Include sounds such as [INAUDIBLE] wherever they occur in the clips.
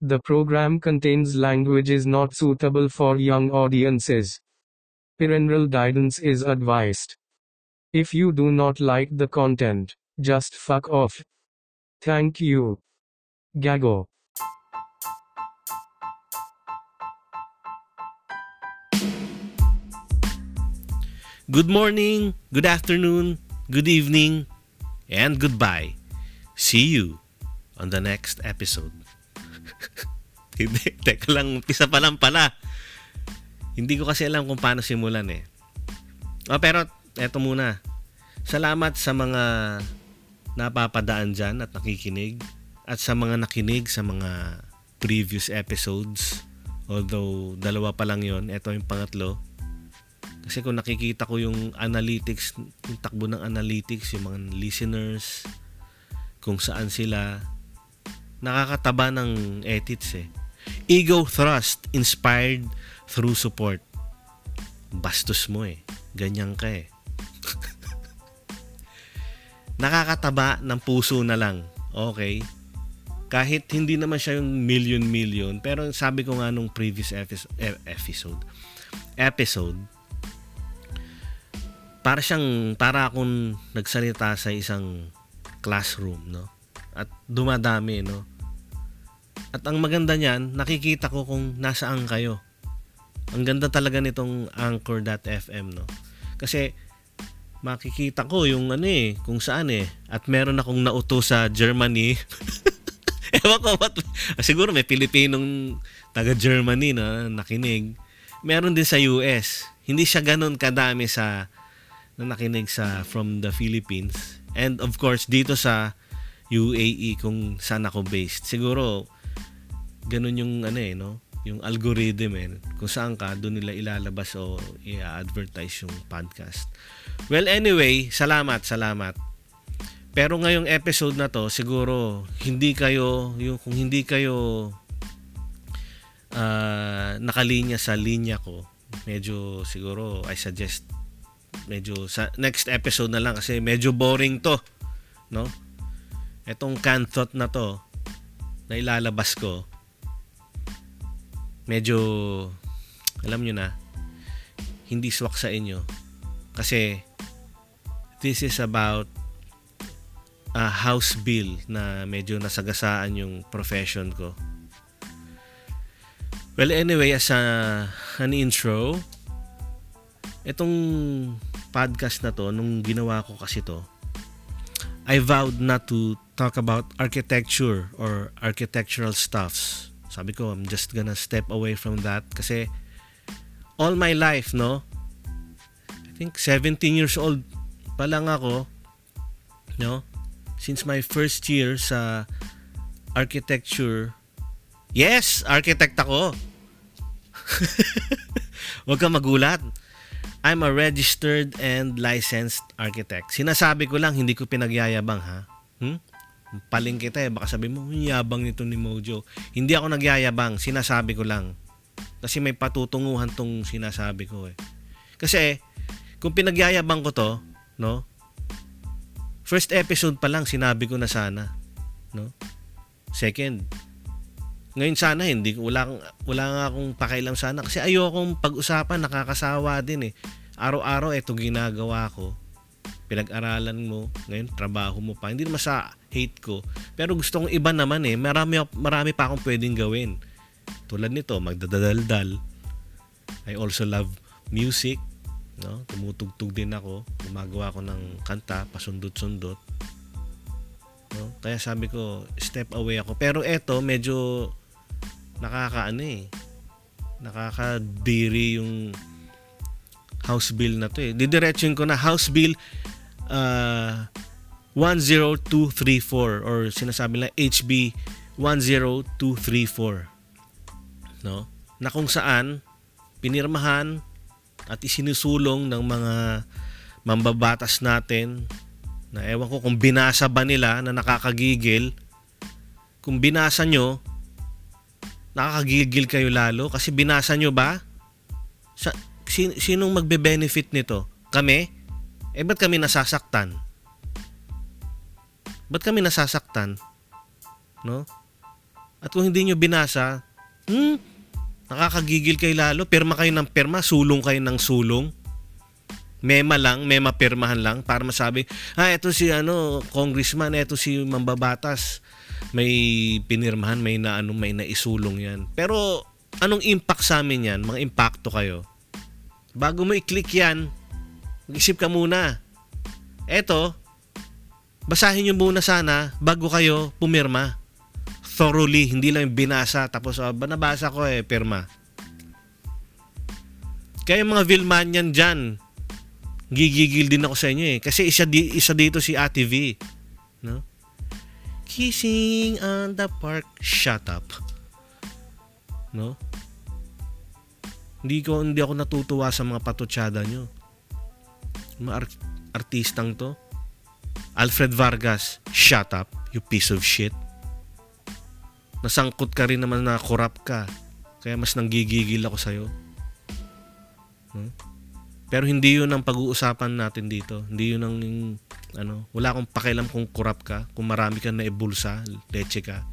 The program contains languages not suitable for young audiences. Parental guidance is advised. If you do not like the content, just fuck off. Thank you. Gago. Good morning, good afternoon, good evening, and goodbye. See you on the next episode. [LAUGHS] Hindi, teka lang, umpisa pa lang pala. Hindi ko kasi alam kung paano simulan eh. Oh, pero eto muna. Salamat sa mga napapadaan dyan at nakikinig at sa mga nakinig sa mga previous episodes. Although dalawa pa lang yon, ito yung pangatlo. Kasi kung nakikita ko yung analytics, yung takbo ng analytics, yung mga listeners, kung saan sila, nakakataba ng edits eh. Ego thrust, inspired through support. Bastos mo eh. Ganyan ka eh. [LAUGHS] Nakakataba ng puso na lang. Okay? Kahit hindi naman siya yung million-million, pero sabi ko nga nung previous episode, episode, episode, para siyang para akong nagsalita sa isang classroom no? At dumadami no? At ang maganda niyan nakikita ko kung nasaan kayo. Ang ganda talaga nitong anchor.fm no? Kasi makikita ko yung ano eh kung saan eh. At meron akong nauto sa Germany. [LAUGHS] Ewan ko what siguro may Pilipinong taga Germany na nakinig. Meron din sa US hindi siya ganun kadami sa na nakinig sa from the Philippines and of course dito sa UAE kung saan ako based. Siguro ganun yung ano eh no, yung algorithm eh kung saan ka doon nila ilalabas o i-advertise yung podcast. Well anyway, salamat, salamat. Pero ngayong episode na to, siguro hindi kayo yung kung hindi kayo uh, nakalinya sa linya ko, medyo siguro I suggest medyo sa next episode na lang kasi medyo boring to no? Etong canned thought na to na ilalabas ko medyo alam nyo na hindi swak sa inyo. Kasi this is about a house bill na medyo nasagasaan yung profession ko. Well anyway as a, an intro Itong podcast na to, nung ginawa ko kasi to, I vowed not to talk about architecture or architectural stuffs. Sabi ko, I'm just gonna step away from that kasi all my life, no? I think 17 years old pa lang ako, no? Since my first year sa architecture, yes, architect ako. [LAUGHS] Huwag kang magulat. I'm a registered and licensed architect. Sinasabi ko lang, hindi ko pinagyayabang ha. Hmm? Paling kita eh, baka sabi mo, yabang nito ni Mojo. Hindi ako nagyayabang, sinasabi ko lang. Kasi may patutunguhan tong sinasabi ko eh. Kasi, kung pinagyayabang ko to, no? First episode pa lang, sinabi ko na sana. No? Second, ngayon sana hindi wala wala nga akong pakialam sana kasi ayokong pag-usapan nakakasawa din eh. Araw-araw ito ginagawa ko. Pinag-aralan mo, ngayon trabaho mo pa. Hindi naman hate ko, pero gusto kong iba naman eh. Marami marami pa akong pwedeng gawin. Tulad nito, magdadaldal. I also love music, no? Tumutugtog din ako, gumagawa ako ng kanta, pasundot-sundot. No? Kaya sabi ko, step away ako. Pero eto, medyo nakakaano eh. Nakakadiri yung house bill na to eh. Didiretsuin ko na house bill uh, 10234 or sinasabi lang HB 10234 no? Na kung saan pinirmahan at isinusulong ng mga mambabatas natin na ewan ko kung binasa ba nila na nakakagigil. Kung binasa nyo nakakagigil kayo lalo kasi binasa nyo ba? Sa, sin, sinong magbe-benefit nito? Kami? Eh, ba't kami nasasaktan? Ba't kami nasasaktan? No? At kung hindi nyo binasa, hmm, nakakagigil kayo lalo. Pirma kayo ng pirma, sulong kayo ng sulong. Mema lang, mema pirmahan lang para masabi, ah, eto si ano, congressman, eto si mambabatas. May pinirmahan, may na ano, may naisulong yan. Pero anong impact sa amin yan? Mga impacto kayo. Bago mo i-click yan, mag-isip ka muna. Eto, basahin nyo muna sana bago kayo pumirma thoroughly, hindi lang binasa tapos uh, nabasa ko eh, pirma. Kaya mga Vilmanian dyan, gigigil din ako sa inyo eh. Kasi isa, di, isa dito si Ate V. No? Kissing on the park, shut up. No? Hindi ko hindi ako natutuwa sa mga patutsada nyo. Mga art- artistang to. Alfred Vargas, shut up, you piece of shit nasangkot ka rin naman na corrupt ka. Kaya mas nanggigigil ako sa'yo. Hmm? Pero hindi yun ang pag-uusapan natin dito. Hindi yun ang, ano, wala akong pakialam kung corrupt ka, kung marami kang naibulsa, leche ka.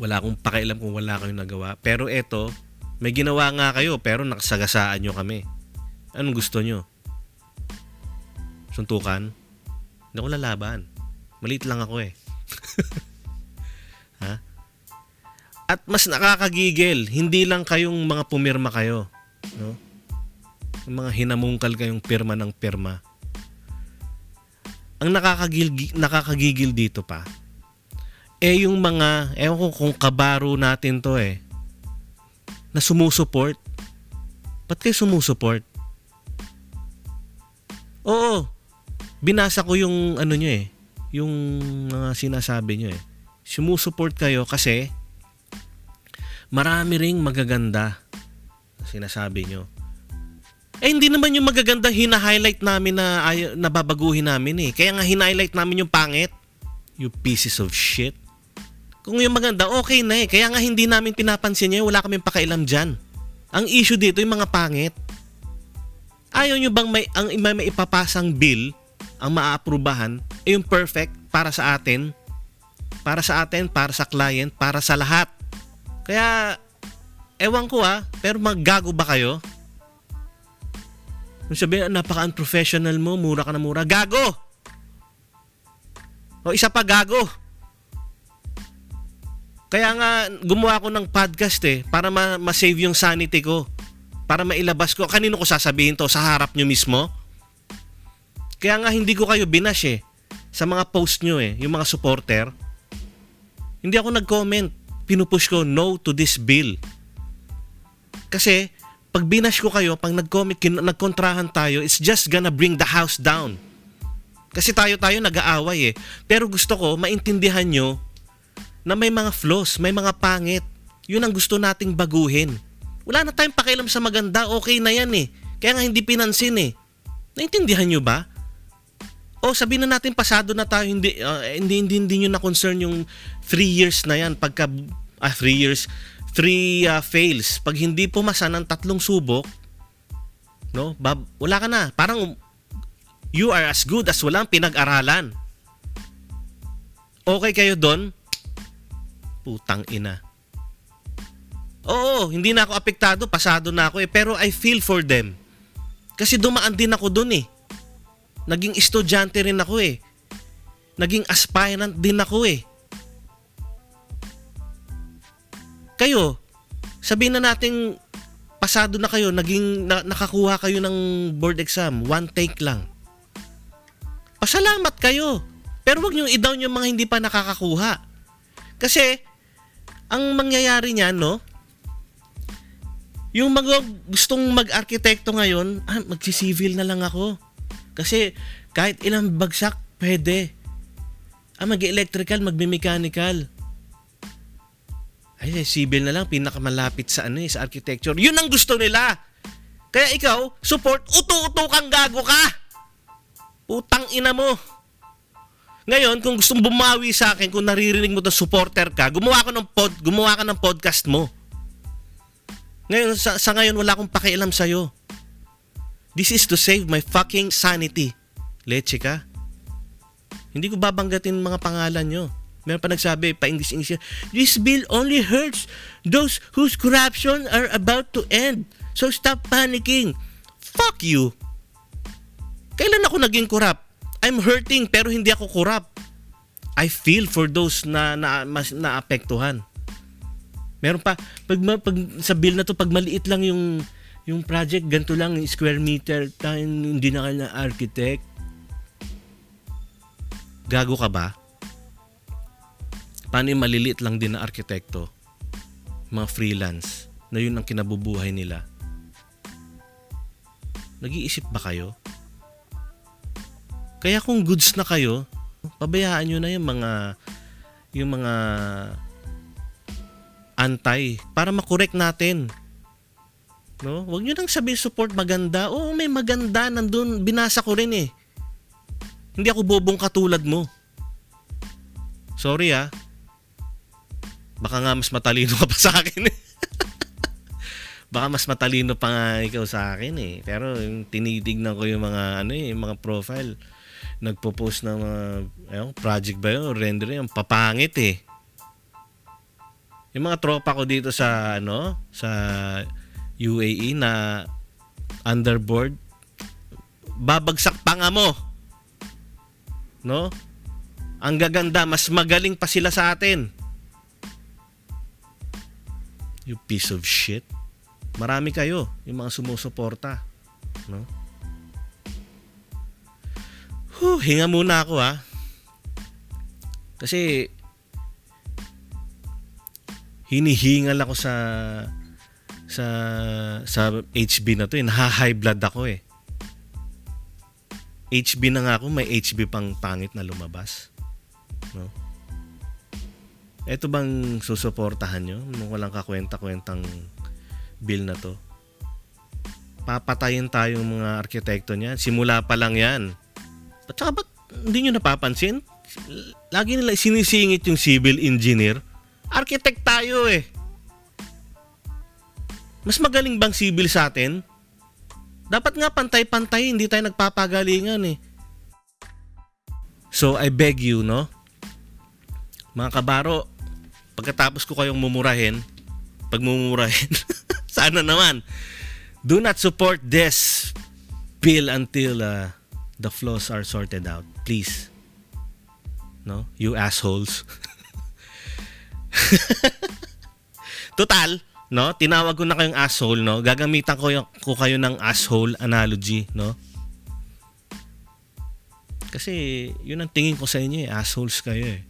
Wala akong pakialam kung wala kayong nagawa. Pero eto, may ginawa nga kayo, pero nakasagasaan nyo kami. Anong gusto nyo? Suntukan? Hindi ako lalaban. Maliit lang ako eh. [LAUGHS] Ha? At mas nakakagigil, hindi lang kayong mga pumirma kayo, no? Mga hinamungkal kayong pirma ng pirma. Ang nakakagigil, nakakagigil dito pa, eh yung mga, ewan ko kung kabaro natin to eh, na sumusuport. Ba't kayo sumusuport? Oo, binasa ko yung ano nyo eh, yung mga sinasabi nyo eh sumusuport kayo kasi marami ring magaganda sinasabi nyo. Eh hindi naman yung magaganda hina-highlight namin na ay, nababaguhin namin eh. Kaya nga hina-highlight namin yung pangit. You pieces of shit. Kung yung maganda, okay na eh. Kaya nga hindi namin pinapansin niya, wala kaming pakailam dyan. Ang issue dito yung mga pangit. Ayaw nyo bang may, ang, may, may ipapasang bill, ang maaaprubahan, ay yung perfect para sa atin, para sa atin, para sa client, para sa lahat. Kaya, ewan ko ah, pero maggago ba kayo? Kung sabihin, napaka-unprofessional mo, mura ka na mura. Gago! O isa pa, gago. Kaya nga, gumawa ako ng podcast eh, para ma- ma-save yung sanity ko. Para mailabas ko. Kanino ko sasabihin to? Sa harap nyo mismo? Kaya nga, hindi ko kayo binash eh. Sa mga post nyo eh, yung mga supporter. Hindi ako nag-comment. Pinupush ko no to this bill. Kasi pag binash ko kayo, pag nag-comment, kin- nagkontrahan tayo, it's just gonna bring the house down. Kasi tayo-tayo nag-aaway eh. Pero gusto ko, maintindihan nyo na may mga flaws, may mga pangit. Yun ang gusto nating baguhin. Wala na tayong pakialam sa maganda, okay na yan eh. Kaya nga hindi pinansin eh. Naintindihan nyo ba? O sabihin na natin pasado na tayo, hindi, uh, hindi, hindi, hindi nyo na concern yung 3 years na yan. Pagka, ah 3 years, 3 uh, fails. Pag hindi pumasa ng tatlong subok, no, bab, wala ka na. Parang you are as good as walang pinag-aralan. Okay kayo doon? Putang ina. Oo, hindi na ako apektado, pasado na ako eh. Pero I feel for them. Kasi dumaan din ako doon eh. Naging estudyante rin ako eh. Naging aspirant din ako eh. Kayo, sabihin na natin pasado na kayo, naging na, nakakuha kayo ng board exam, one take lang. Pasalamat kayo. Pero wag niyo i-down yung mga hindi pa nakakakuha. Kasi ang mangyayari niyan, no? Yung mga gustong mag-arkitekto ngayon, ah, magsi-civil na lang ako. Kasi kahit ilang bagsak, pwede. Ah, mag-electrical, magme-mechanical. Ay, civil na lang, pinakamalapit sa ano eh, sa architecture. Yun ang gusto nila. Kaya ikaw, support, uto-uto kang gago ka. Putang ina mo. Ngayon, kung gustong bumawi sa akin, kung naririnig mo to supporter ka, gumawa ka ng pod, gumawa ka ng podcast mo. Ngayon, sa, sa ngayon, wala akong pakialam sa'yo. This is to save my fucking sanity. Leche ka. Hindi ko babanggatin mga pangalan nyo. Meron pa nagsabi, pa-English-English, This bill only hurts those whose corruption are about to end. So stop panicking. Fuck you. Kailan ako naging corrupt? I'm hurting pero hindi ako corrupt. I feel for those na na mas naapektuhan. Meron pa pag, pag sa bill na to pag maliit lang yung yung project ganito lang square meter tayo hindi na kanya architect. Gago ka ba? Paano yung maliliit lang din na arkitekto? Mga freelance na yun ang kinabubuhay nila. Nag-iisip ba kayo? Kaya kung goods na kayo, pabayaan nyo na yung mga yung mga antay para makorek natin. No? Huwag nyo nang sabihin support maganda. Oo, may maganda nandun. Binasa ko rin eh. Hindi ako bobong katulad mo. Sorry ah. Baka nga mas matalino ka pa sa akin eh. [LAUGHS] Baka mas matalino pa nga ikaw sa akin eh. Pero yung tinitignan ko yung mga ano eh, yung mga profile nagpo-post ng mga ayun, project ba yun, render yung papangit eh. Yung mga tropa ko dito sa ano, sa UAE na underboard babagsak pa nga mo. No? Ang gaganda, mas magaling pa sila sa atin. You piece of shit. Marami kayo, yung mga sumusuporta. No? Huh, hinga muna ako ha. Kasi hinihingal ako sa sa sa HB na to eh. Naha-high blood ako eh. HB na nga ako, may HB pang pangit na lumabas. No? Ito bang susuportahan nyo nung walang kakwenta-kwentang bill na to? Papatayin tayong mga arkitekto niyan. Simula pa lang yan at saka ba't hindi nyo napapansin? Lagi nila sinisingit yung civil engineer. Architect tayo eh. Mas magaling bang civil sa atin? Dapat nga pantay-pantay, hindi tayo nagpapagalingan eh. So I beg you, no? Mga kabaro, pagkatapos ko kayong mumurahin, pagmumurahin, [LAUGHS] sana naman, do not support this bill until uh, the flaws are sorted out. Please. No? You assholes. [LAUGHS] Total, no? Tinawag ko na kayong asshole, no? Gagamitan ko, yung, ko kayo ng asshole analogy, no? Kasi yun ang tingin ko sa inyo eh, assholes kayo eh.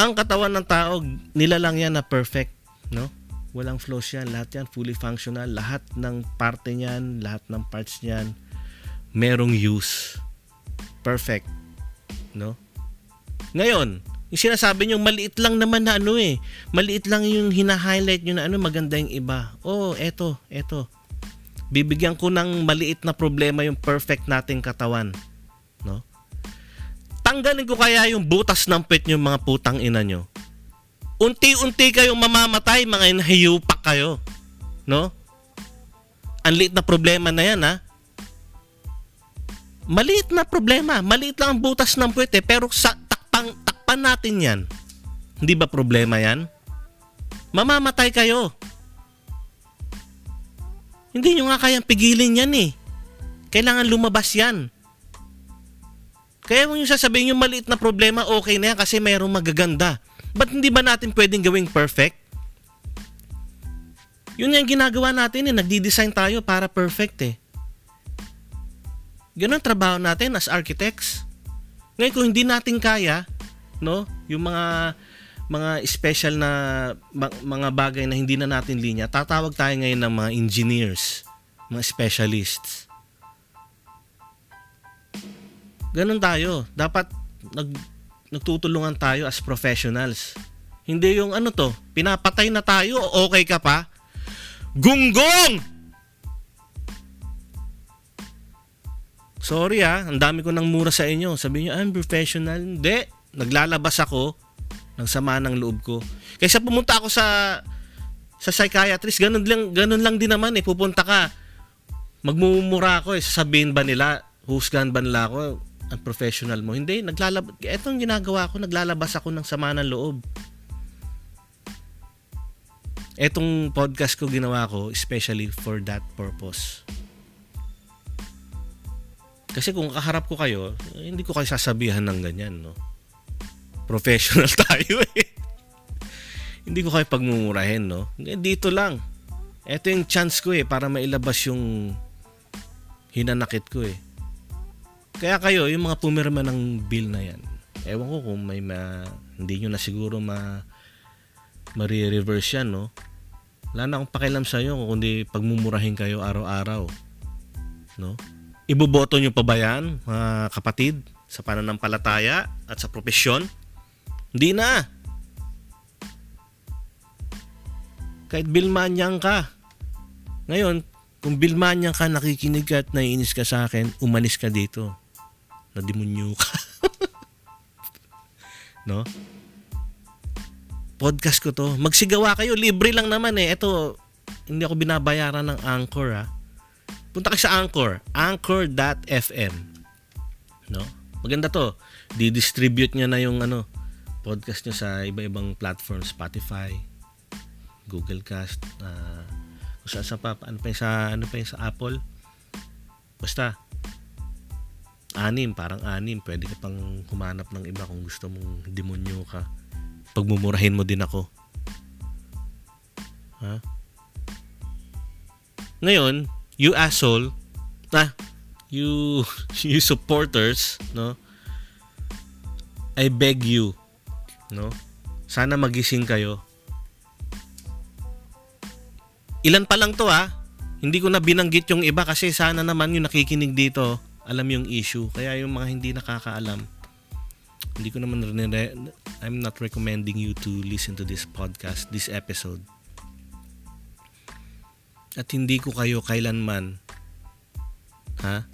Ang katawan ng tao, nila lang yan na perfect, no? Walang flaws yan, lahat yan fully functional, lahat ng parte niyan, lahat ng parts niyan merong use. Perfect. No? Ngayon, yung sinasabi nyo, maliit lang naman na ano eh. Maliit lang yung hina-highlight nyo na ano, maganda yung iba. Oh, eto, eto. Bibigyan ko ng maliit na problema yung perfect nating katawan. Tanggalin ko kaya yung butas ng pet nyo mga putang ina nyo. Unti-unti kayong mamamatay, mga inahiyupak kayo. No? Ang liit na problema na yan ha Maliit na problema. Maliit lang ang butas ng puwet eh. Pero sa takpang, takpan natin yan. Hindi ba problema yan? Mamamatay kayo. Hindi nyo nga kayang pigilin yan eh. Kailangan lumabas yan. Kaya kung yung sasabihin yung maliit na problema, okay na yan kasi mayroong magaganda. Ba't hindi ba natin pwedeng gawing perfect? Yun yung ginagawa natin eh. Nagdi-design tayo para perfect eh. Ganun trabaho natin as architects. Ngayon kung hindi natin kaya, no, yung mga mga special na mga bagay na hindi na natin linya, tatawag tayo ngayon ng mga engineers, mga specialists. Ganun tayo. Dapat nag, nagtutulungan tayo as professionals. Hindi yung ano to, pinapatay na tayo, okay ka pa? Gunggong! Sorry ah, ang dami ko nang mura sa inyo. Sabi niyo, I'm professional. Hindi. Naglalabas ako ng sama ng loob ko. Kaysa pumunta ako sa sa psychiatrist, ganun lang, ganun lang din naman eh. Pupunta ka, magmumura ako eh. Sasabihin ba nila, husgan ba nila ako, ang professional mo? Hindi, naglalabas, eto ang ginagawa ko, naglalabas ako ng sama ng loob. Etong podcast ko ginawa ko especially for that purpose. Kasi kung kaharap ko kayo, eh, hindi ko kayo sasabihan ng ganyan, no? Professional [LAUGHS] tayo eh. hindi ko kayo pagmumurahin, no? Dito lang. Ito yung chance ko eh para mailabas yung hinanakit ko eh. Kaya kayo, yung mga pumirma ng bill na yan, ewan ko kung may ma, hindi nyo na siguro ma, ma-reverse yan, no? Wala na akong pakialam sa inyo kundi pagmumurahin kayo araw-araw. No? Iboboto nyo pa ba yan, mga kapatid, sa pananampalataya at sa propesyon? Hindi na. Kahit bilmanyang ka. Ngayon, kung bilmanyang ka, nakikinig ka at naiinis ka sa akin, umalis ka dito. Nadimonyo ka. [LAUGHS] no? podcast ko to. Magsigawa kayo, libre lang naman eh. Ito, hindi ako binabayaran ng Anchor ha. Punta kayo sa Anchor, anchor.fm. No? Maganda to. Di-distribute niya na yung ano, podcast niya sa iba-ibang platform, Spotify, Google Cast, uh, kung saan sa pa, ano pa yung sa, ano pa yung sa Apple. Basta, anim, parang anim. Pwede ka pang humanap ng iba kung gusto mong demonyo ka pagmumurahin mo din ako. Ha? Ngayon, you asshole, na, you, [LAUGHS] you supporters, no? I beg you, no? Sana magising kayo. Ilan pa lang to ha? Hindi ko na binanggit yung iba kasi sana naman yung nakikinig dito alam yung issue. Kaya yung mga hindi nakakaalam, hindi ko naman I'm not recommending you to listen to this podcast, this episode. At hindi ko kayo kailanman ha?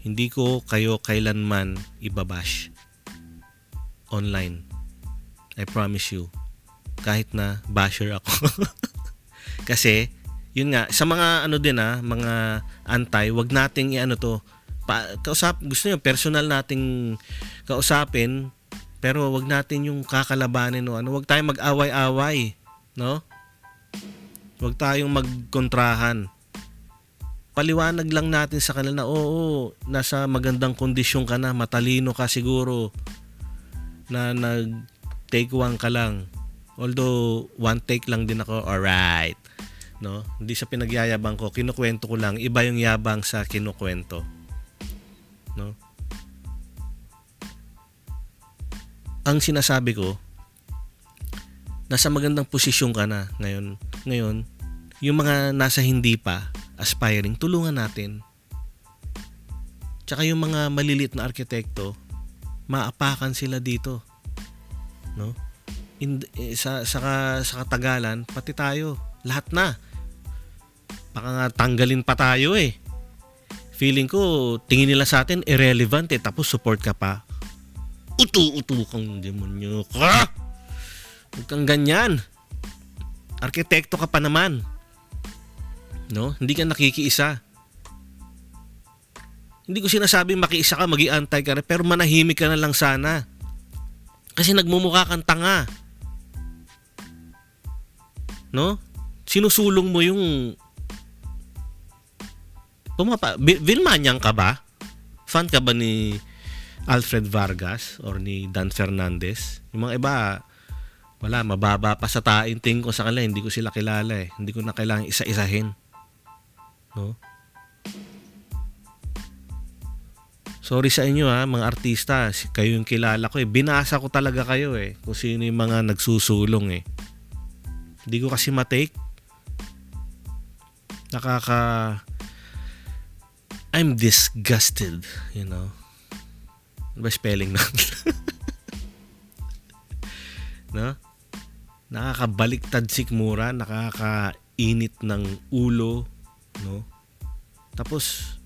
Hindi ko kayo kailanman ibabash online. I promise you. Kahit na basher ako. [LAUGHS] Kasi yun nga sa mga ano din ha, mga anti, wag nating iano to pa, kausap gusto niyo personal nating kausapin pero wag natin yung kakalabanin no ano, wag tayong mag-away-away, no? Wag tayong magkontrahan. Paliwanag lang natin sa kanila na oo, nasa magandang kondisyon ka na, matalino ka siguro na nag take one ka lang. Although one take lang din ako, alright. No? Hindi sa pinagyayabang ko, kinukwento ko lang, iba yung yabang sa kinukwento. Ang sinasabi ko, nasa magandang posisyon ka na ngayon. Ngayon, yung mga nasa hindi pa, aspiring, tulungan natin. Tsaka yung mga malilit na arkitekto, maapakan sila dito. No? In, eh, sa, sa, sa katagalan, pati tayo, lahat na. Baka nga tanggalin pa tayo eh. Feeling ko, tingin nila sa atin irrelevant eh, tapos support ka pa utu-utu kang demonyo ka. Huwag kang ganyan. Arkitekto ka pa naman. No? Hindi ka nakikiisa. Hindi ko sinasabing makiisa ka, magi antay ka pero manahimik ka na lang sana. Kasi nagmumukha kang tanga. No? Sinusulong mo yung Pumapa, Vilmanyang ka ba? Fan ka ba ni Alfred Vargas or ni Dan Fernandez. Yung mga iba, wala, mababa pa sa taing tingin ko sa kanila, hindi ko sila kilala eh. Hindi ko na kailangan isa-isahin. No? Sorry sa inyo ha, mga artista. Kayo yung kilala ko eh. Binasa ko talaga kayo eh. Kung sino yung mga nagsusulong eh. Hindi ko kasi matake. Nakaka... I'm disgusted, you know. Ano ba spelling na? no? Nakakabaliktad sikmura, nakakainit ng ulo, no? Tapos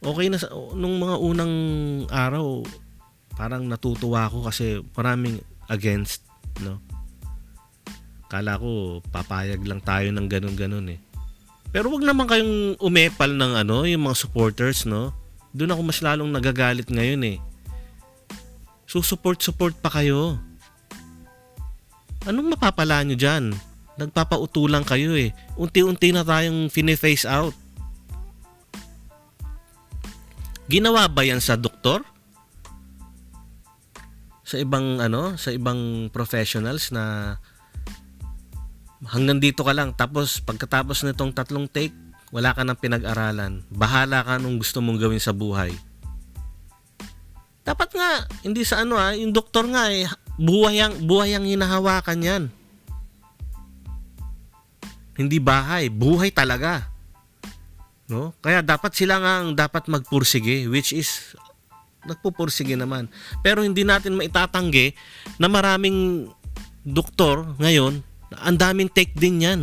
okay na sa nung mga unang araw parang natutuwa ako kasi maraming against, no? Kala ko papayag lang tayo ng ganun-ganun eh. Pero wag naman kayong umepal ng ano, yung mga supporters, no? Doon ako mas lalong nagagalit ngayon eh. Susupport-support pa kayo. Anong mapapala nyo dyan? Nagpapautulang kayo eh. Unti-unti na tayong fine-face out. Ginawa ba yan sa doktor? Sa ibang ano, sa ibang professionals na hanggang dito ka lang tapos pagkatapos nitong tatlong take, wala ka nang pinag-aralan. Bahala ka nung gusto mong gawin sa buhay. Dapat nga, hindi sa ano ah, yung doktor nga eh, buhay ang, buhay ang hinahawakan yan. Hindi bahay, buhay talaga. No? Kaya dapat sila nga ang dapat magpursige, which is nagpupursige naman. Pero hindi natin maitatanggi na maraming doktor ngayon, ang daming take din yan.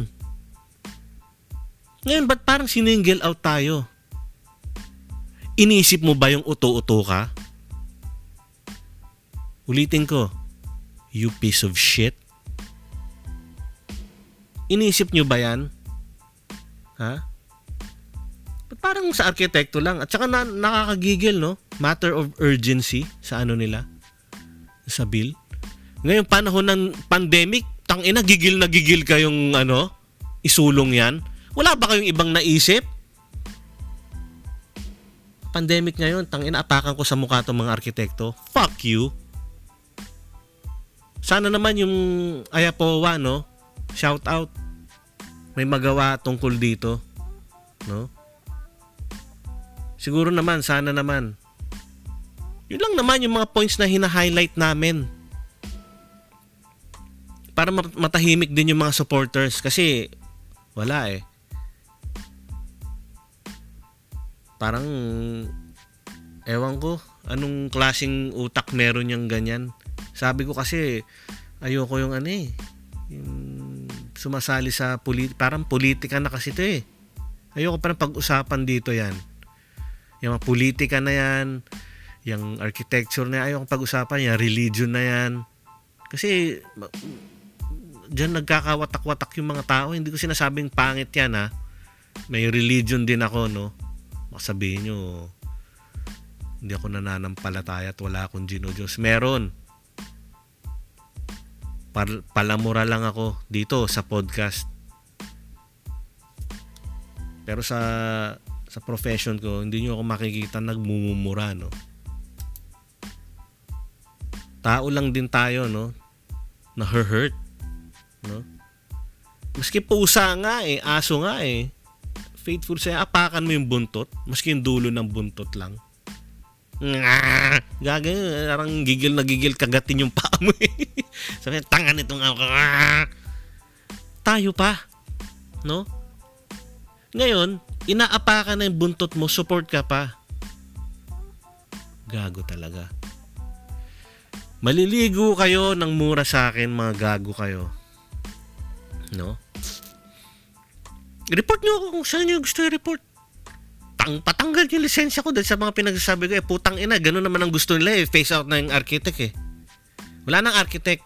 Ngayon, ba't parang siningle out tayo? Inisip mo ba yung uto-uto ka? Ulitin ko, you piece of shit. Inisip nyo ba yan? Ha? Ba't parang sa arkitekto lang? At saka na, nakakagigil, no? Matter of urgency sa ano nila? Sa bill. Ngayon, panahon ng pandemic, tangina, gigil na gigil kayong ano? Isulong yan? Wala ba kayong ibang naisip? Pandemic ngayon, tangina, apakan ko sa mukha itong mga arkitekto. Fuck you. Sana naman yung Ayapowa, no? Shout out. May magawa tungkol dito. No? Siguro naman, sana naman. Yun lang naman yung mga points na hina-highlight namin. Para matahimik din yung mga supporters. Kasi, wala eh. Parang, ewan ko, anong klasing utak meron niyang ganyan. Sabi ko kasi, ayoko yung ano eh, yung sumasali sa polit parang politika na kasi to eh. Ayoko pa ng pag-usapan dito yan. Yung politika na yan, yung architecture na yan, ayoko pag-usapan, yung religion na yan. Kasi, dyan nagkakawatak-watak yung mga tao. Hindi ko sinasabing pangit yan ha. May religion din ako, no? Makasabihin nyo, hindi ako nananampalataya at wala akong Gino Diyos. Meron. Pal- palamura lang ako dito sa podcast. Pero sa sa profession ko, hindi nyo ako makikita nagmumura, no? Tao lang din tayo, no? Na hurt, no? Maski pusa nga eh, aso nga eh faithful sa'yo, apakan mo yung buntot, maski yung dulo ng buntot lang. Gagawin, parang gigil na gigil, kagatin yung paa mo eh. [LAUGHS] Sabi, tangan itong ako. Tayo pa. No? Ngayon, inaapakan na yung buntot mo, support ka pa. Gago talaga. Maliligo kayo ng mura sa akin, mga gago kayo. No? report nyo ako kung saan nyo gusto i-report. Tang, patanggal yung lisensya ko dahil sa mga pinagsasabi ko, eh, putang ina, ganun naman ang gusto nila eh, face out na yung architect eh. Wala nang architect.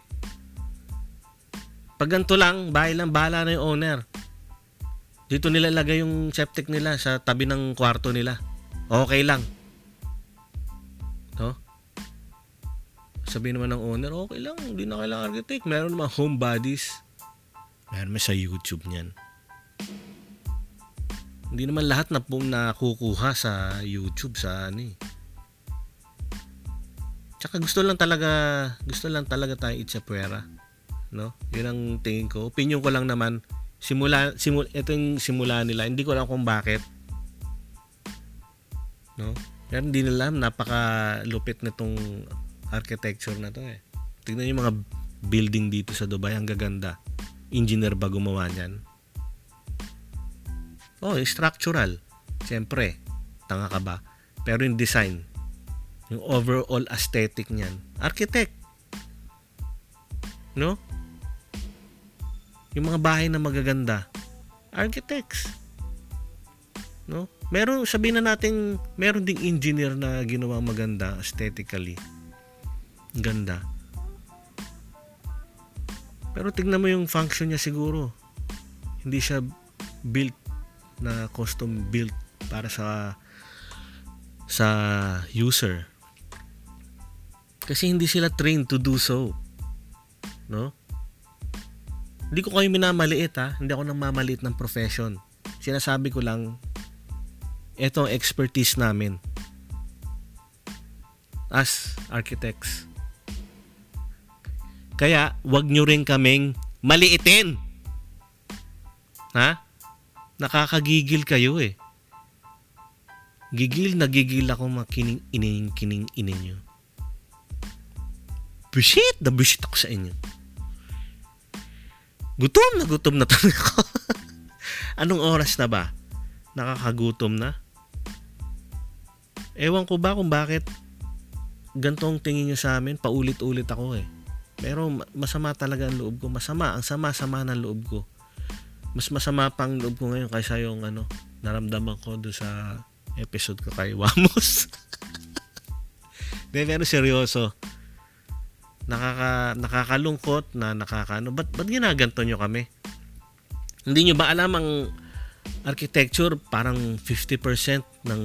Pag ganito lang, bahay lang, bahala na yung owner. Dito nila lagay yung septic nila sa tabi ng kwarto nila. Okay lang. No? Sabi naman ng owner, okay lang, hindi na kailangan architect. Meron naman home bodies. Meron naman sa YouTube niyan. Hindi naman lahat na pong nakukuha sa YouTube sa ano eh. Tsaka gusto lang talaga, gusto lang talaga tayo itsapuera. No? Yun ang tingin ko. Opinion ko lang naman, simula, simula, ito yung simula nila. Hindi ko alam kung bakit. No? Pero hindi nila alam, napaka-lupit nitong architecture na to eh. Tingnan yung mga building dito sa Dubai, ang gaganda. Engineer ba gumawa niyan? Oh, structural. Siyempre, tanga ka ba? Pero yung design, yung overall aesthetic niyan, architect. No? Yung mga bahay na magaganda, architects. No? Meron, sabihin na natin, meron ding engineer na ginawa maganda aesthetically. Ganda. Pero tignan mo yung function niya siguro. Hindi siya built na custom built para sa sa user. Kasi hindi sila trained to do so. No? Hindi ko kayo minamaliit ha. Hindi ako nang mamaliit ng profession. Sinasabi ko lang, ito ang expertise namin as architects. Kaya, wag nyo rin kaming maliitin. Ha? Nakakagigil kayo eh. Gigil na gigil ako makining ining kining inin nyo. Na bisit ako sa inyo. Gutom na gutom na [LAUGHS] talaga ako. Anong oras na ba? Nakakagutom na? Ewan ko ba kung bakit gantong tingin nyo sa amin, paulit-ulit ako eh. Pero masama talaga ang loob ko. Masama, ang sama-sama ng loob ko. Mas masama pang loob ko ngayon kaysa yung ano, naramdaman ko do sa episode ko kay Wamos. [LAUGHS] De, pero seryoso. Nakaka, nakakalungkot na nakakaano. Ba't, ba't ginaganto nyo kami? Hindi nyo ba alam ang architecture parang 50% ng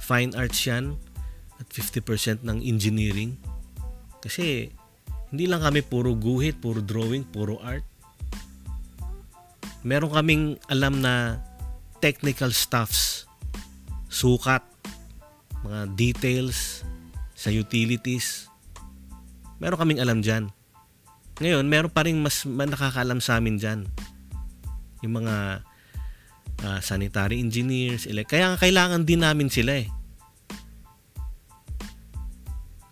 fine arts yan at 50% ng engineering? Kasi hindi lang kami puro guhit, puro drawing, puro art. Meron kaming alam na technical stuffs, sukat, mga details sa utilities, Meron kaming alam dyan. Ngayon, meron pa rin mas nakakaalam sa amin dyan. Yung mga uh, sanitary engineers. Kaya nga kailangan din namin sila eh.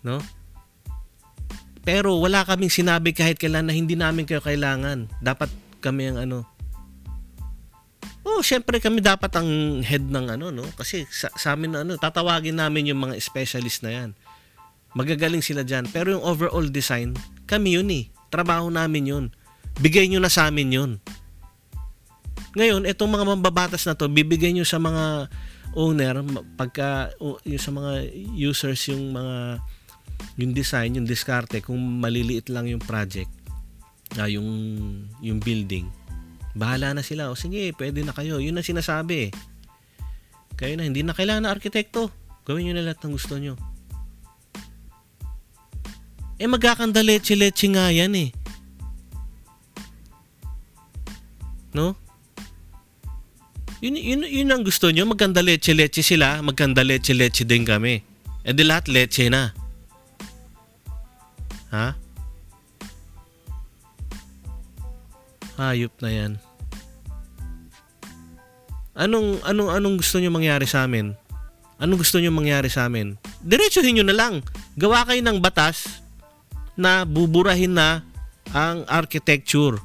No? Pero wala kaming sinabi kahit kailan na hindi namin kayo kailangan. Dapat kami ang ano. Oh, syempre kami dapat ang head ng ano, no? Kasi sa, sa amin ano, tatawagin namin yung mga specialist na 'yan. Magagaling sila dyan. Pero yung overall design, kami yun eh. Trabaho namin yun. Bigay nyo na sa amin yun. Ngayon, itong mga mambabatas na to, bibigay nyo sa mga owner, pagka yung sa mga users, yung mga yung design, yung diskarte, kung maliliit lang yung project, uh, yung, yung building, bahala na sila. O sige, pwede na kayo. Yun ang sinasabi. Kayo na, hindi na kailangan na arkitekto. Gawin nyo na lahat ng gusto nyo. Eh magkakanda leche-leche nga yan eh. No? Yun, yun, yun ang gusto nyo, magkanda leche-leche sila, magkanda leche-leche din kami. Eh di lahat leche na. Ha? Hayop na yan. Anong anong anong gusto niyo mangyari sa amin? Anong gusto niyo mangyari sa amin? Diretsuhin niyo na lang. Gawa kayo ng batas na buburahin na ang architecture.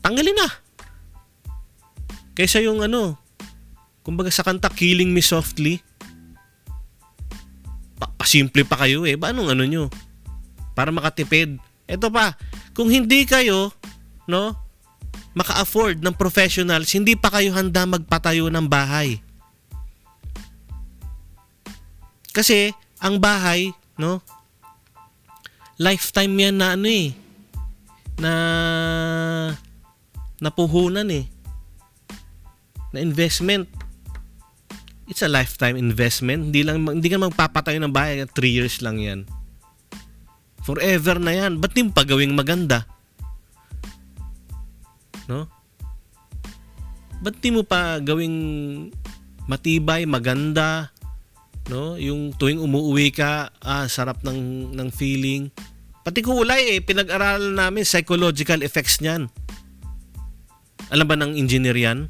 Tanggalin na. Kaysa yung ano, kumbaga sa kanta Killing Me Softly, pa pasimple pa kayo eh. Ba anong ano nyo? Para makatipid. Ito pa, kung hindi kayo, no, maka-afford ng professionals, hindi pa kayo handa magpatayo ng bahay. Kasi, ang bahay, no? Lifetime yan na ano eh. Na napuhunan eh. Na investment. It's a lifetime investment. Hindi lang hindi ka magpapatayo ng bahay 3 years lang 'yan. Forever na 'yan. Ba't di mo pa gawing maganda? No? Ba't di mo pa gawing matibay, maganda, no? Yung tuwing umuwi ka, ah, sarap ng ng feeling. Pati kulay eh, pinag-aralan namin psychological effects niyan. Alam ba ng engineer yan?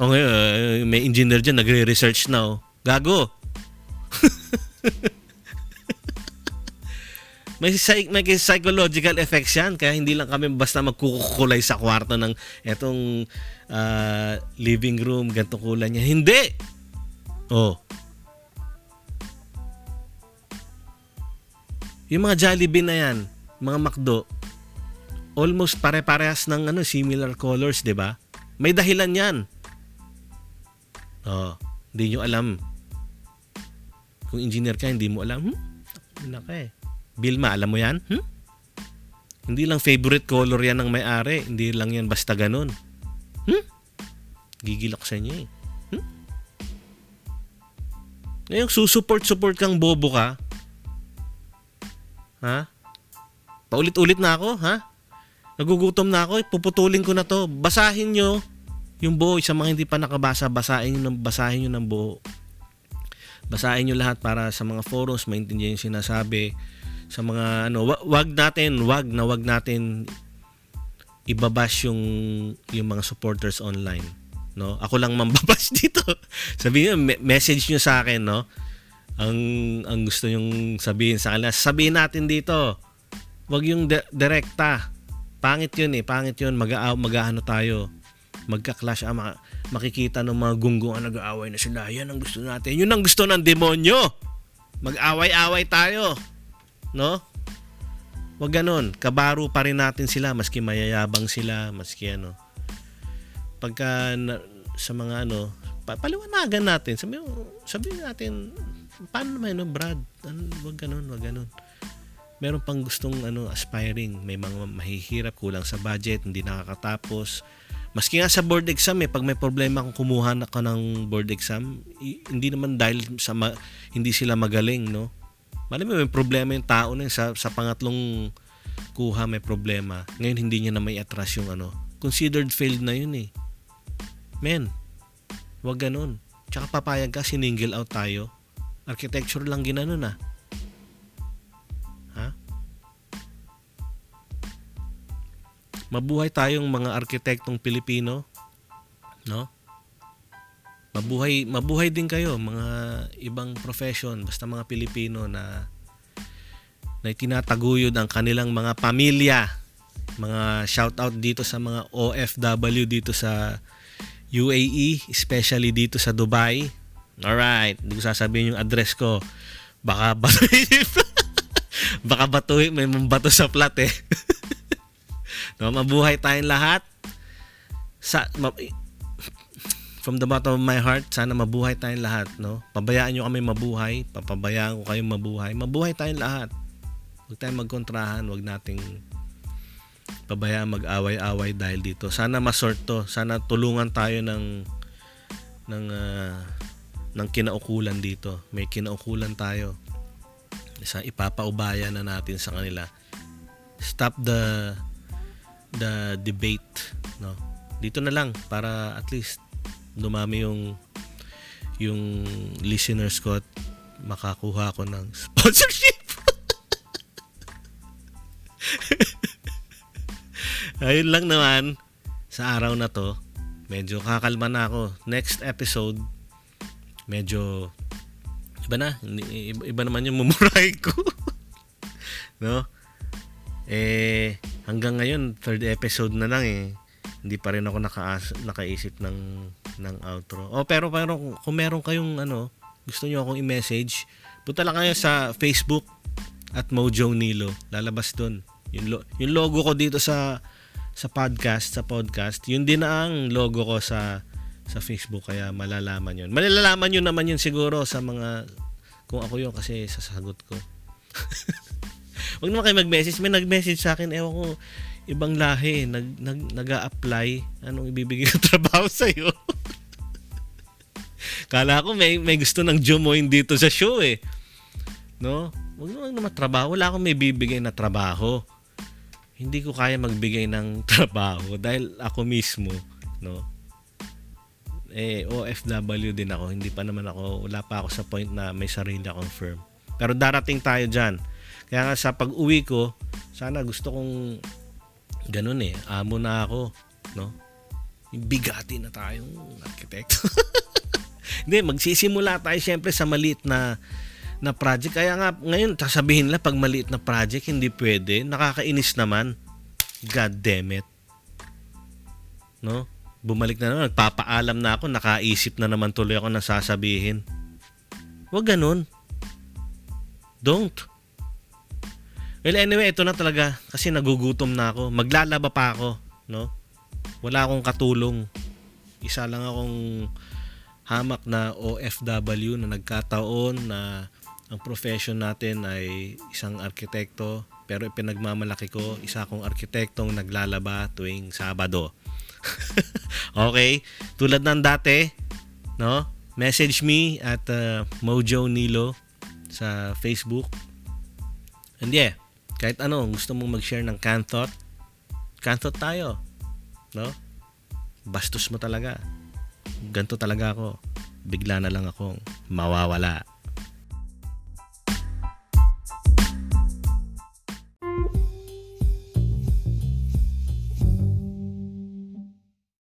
O ngayon, uh, may engineer dyan, nagre-research na oh. Gago. [LAUGHS] may, may psychological effects yan. Kaya hindi lang kami basta magkukulay sa kwarto ng etong uh, living room, ganito kulay niya. Hindi! Oh. Yung mga Jollibee na yan, mga McDo, almost pare-parehas ng ano, similar colors, 'di ba? May dahilan 'yan. Oh, hindi nyo alam. Kung engineer ka, hindi mo alam. Hmm? Eh. Bilma, alam mo 'yan? Hmm? Hindi lang favorite color yan ng may-ari. Hindi lang yan basta ganun. Hmm? Gigil ako sa inyo eh. Hmm? Ngayon, susupport-support kang bobo ka. Ha? Paulit-ulit na ako, ha? Nagugutom na ako, puputulin ko na to. Basahin nyo yung buo. Sa mga hindi pa nakabasa, basahin nyo, ng, basahin nyo ng buo. Basahin nyo lahat para sa mga forums, maintindihan yung sinasabi. Sa mga ano, wa- wag natin, wag na wag natin ibabash yung yung mga supporters online no? Ako lang mambabash [LAUGHS] dito. Sabihin nyo, me- message nyo sa akin no? Ang ang gusto nyong sabihin sa kanila sabihin natin dito wag yung de- direkta. Pangit yun eh pangit yun. Mag mag-ano tayo magka-clash ah, maka- makikita ng mga gunggungan nag-aaway na sila. Yan ang gusto natin. Yun ang gusto ng demonyo. Mag-away-away tayo no Wag ganun. Kabaro pa rin natin sila maski mayayabang sila, maski ano. Pagka na, sa mga ano, pa, paliwanagan natin. Sabi, sabi natin, paano naman no, Brad? Ano, wag ganun, wag ganun. Meron pang gustong ano, aspiring. May mga mahihirap, kulang sa budget, hindi nakakatapos. Maski nga sa board exam eh, pag may problema kung kumuha na ka ng board exam, hindi naman dahil sa ma- hindi sila magaling, no? Mo, may problema yung tao na sa, sa pangatlong kuha may problema. Ngayon hindi niya na may atras yung ano. Considered failed na yun eh. Men, wag ganun. Tsaka papayag ka, siningle out tayo. Architecture lang ginanon ah. Ha? Mabuhay tayong mga arkitektong Pilipino. No? Mabuhay, mabuhay din kayo, mga ibang profession, basta mga Pilipino na na tinataguyod ang kanilang mga pamilya. Mga shout out dito sa mga OFW dito sa UAE, especially dito sa Dubai. Alright, hindi ko sasabihin yung address ko. Baka [LAUGHS] batuhin. Baka batuhin, may mambato sa plat eh. [LAUGHS] no, mabuhay tayong lahat. Sa, from the bottom of my heart, sana mabuhay tayong lahat, no? Pabayaan nyo kami mabuhay, papabayaan ko kayong mabuhay. Mabuhay tayong lahat. Huwag tayong magkontrahan, huwag nating pabayaan mag-away-away dahil dito. Sana masort to. Sana tulungan tayo ng ng ah, ng kinaukulan dito. May kinaukulan tayo. Sa ipapaubaya na natin sa kanila. Stop the the debate, no? Dito na lang para at least dumami yung yung listeners ko at makakuha ko ng [LAUGHS] sponsorship. Ayun lang naman sa araw na to. Medyo kakalma na ako. Next episode, medyo iba na. Iba, naman yung mumuray [LAUGHS] ko. no? Eh, hanggang ngayon, third episode na lang eh. Hindi pa rin ako nakaas, nakaisip ng, ng outro. Oh, pero, pero kung- meron kayong ano, gusto nyo akong i-message, punta lang kayo sa Facebook at Mojo Nilo. Lalabas doon. Yung, lo- yung logo ko dito sa sa podcast, sa podcast, yun din ang logo ko sa sa Facebook kaya malalaman yun. Malalaman yun naman yun siguro sa mga kung ako yun kasi sasagot ko. [LAUGHS] Huwag naman kayo mag-message. May nag-message sa akin, ewan ko, ibang lahi, nag, nag, nag-a-apply. Anong ibibigay ko [LAUGHS] trabaho sa'yo? Kala ko may, may gusto ng Jomoin dito sa show eh. No? Huwag naman naman trabaho. Wala akong may bibigay na trabaho. Hindi ko kaya magbigay ng [LAUGHS] trabaho dahil ako mismo, no? Eh, OFW din ako. Hindi pa naman ako, wala pa ako sa point na may sarili akong firm. Pero darating tayo dyan. Kaya nga sa pag-uwi ko, sana gusto kong ganun eh. Amo na ako, no? Bigati na tayong arkitekto. [LAUGHS] Hindi, magsisimula tayo syempre sa maliit na na project. Kaya nga, ngayon, sasabihin nila pag maliit na project, hindi pwede. Nakakainis naman. God damn it. No? Bumalik na naman, nagpapaalam na ako, nakaisip na naman tuloy ako ng sasabihin. Huwag ganun. Don't. Well, anyway, ito na talaga. Kasi nagugutom na ako. Maglalaba pa ako. No? Wala akong katulong. Isa lang akong hamak na OFW na nagkataon na ang profession natin ay isang arkitekto pero ipinagmamalaki ko isa akong arkitektong naglalaba tuwing Sabado. [LAUGHS] okay? Tulad ng dati, no? Message me at uh, Mojo Nilo sa Facebook. And yeah, kahit ano, gusto mong mag-share ng canthot, canthot tayo. No? Bastos mo talaga. Ganto talaga ako. Bigla na lang akong mawawala.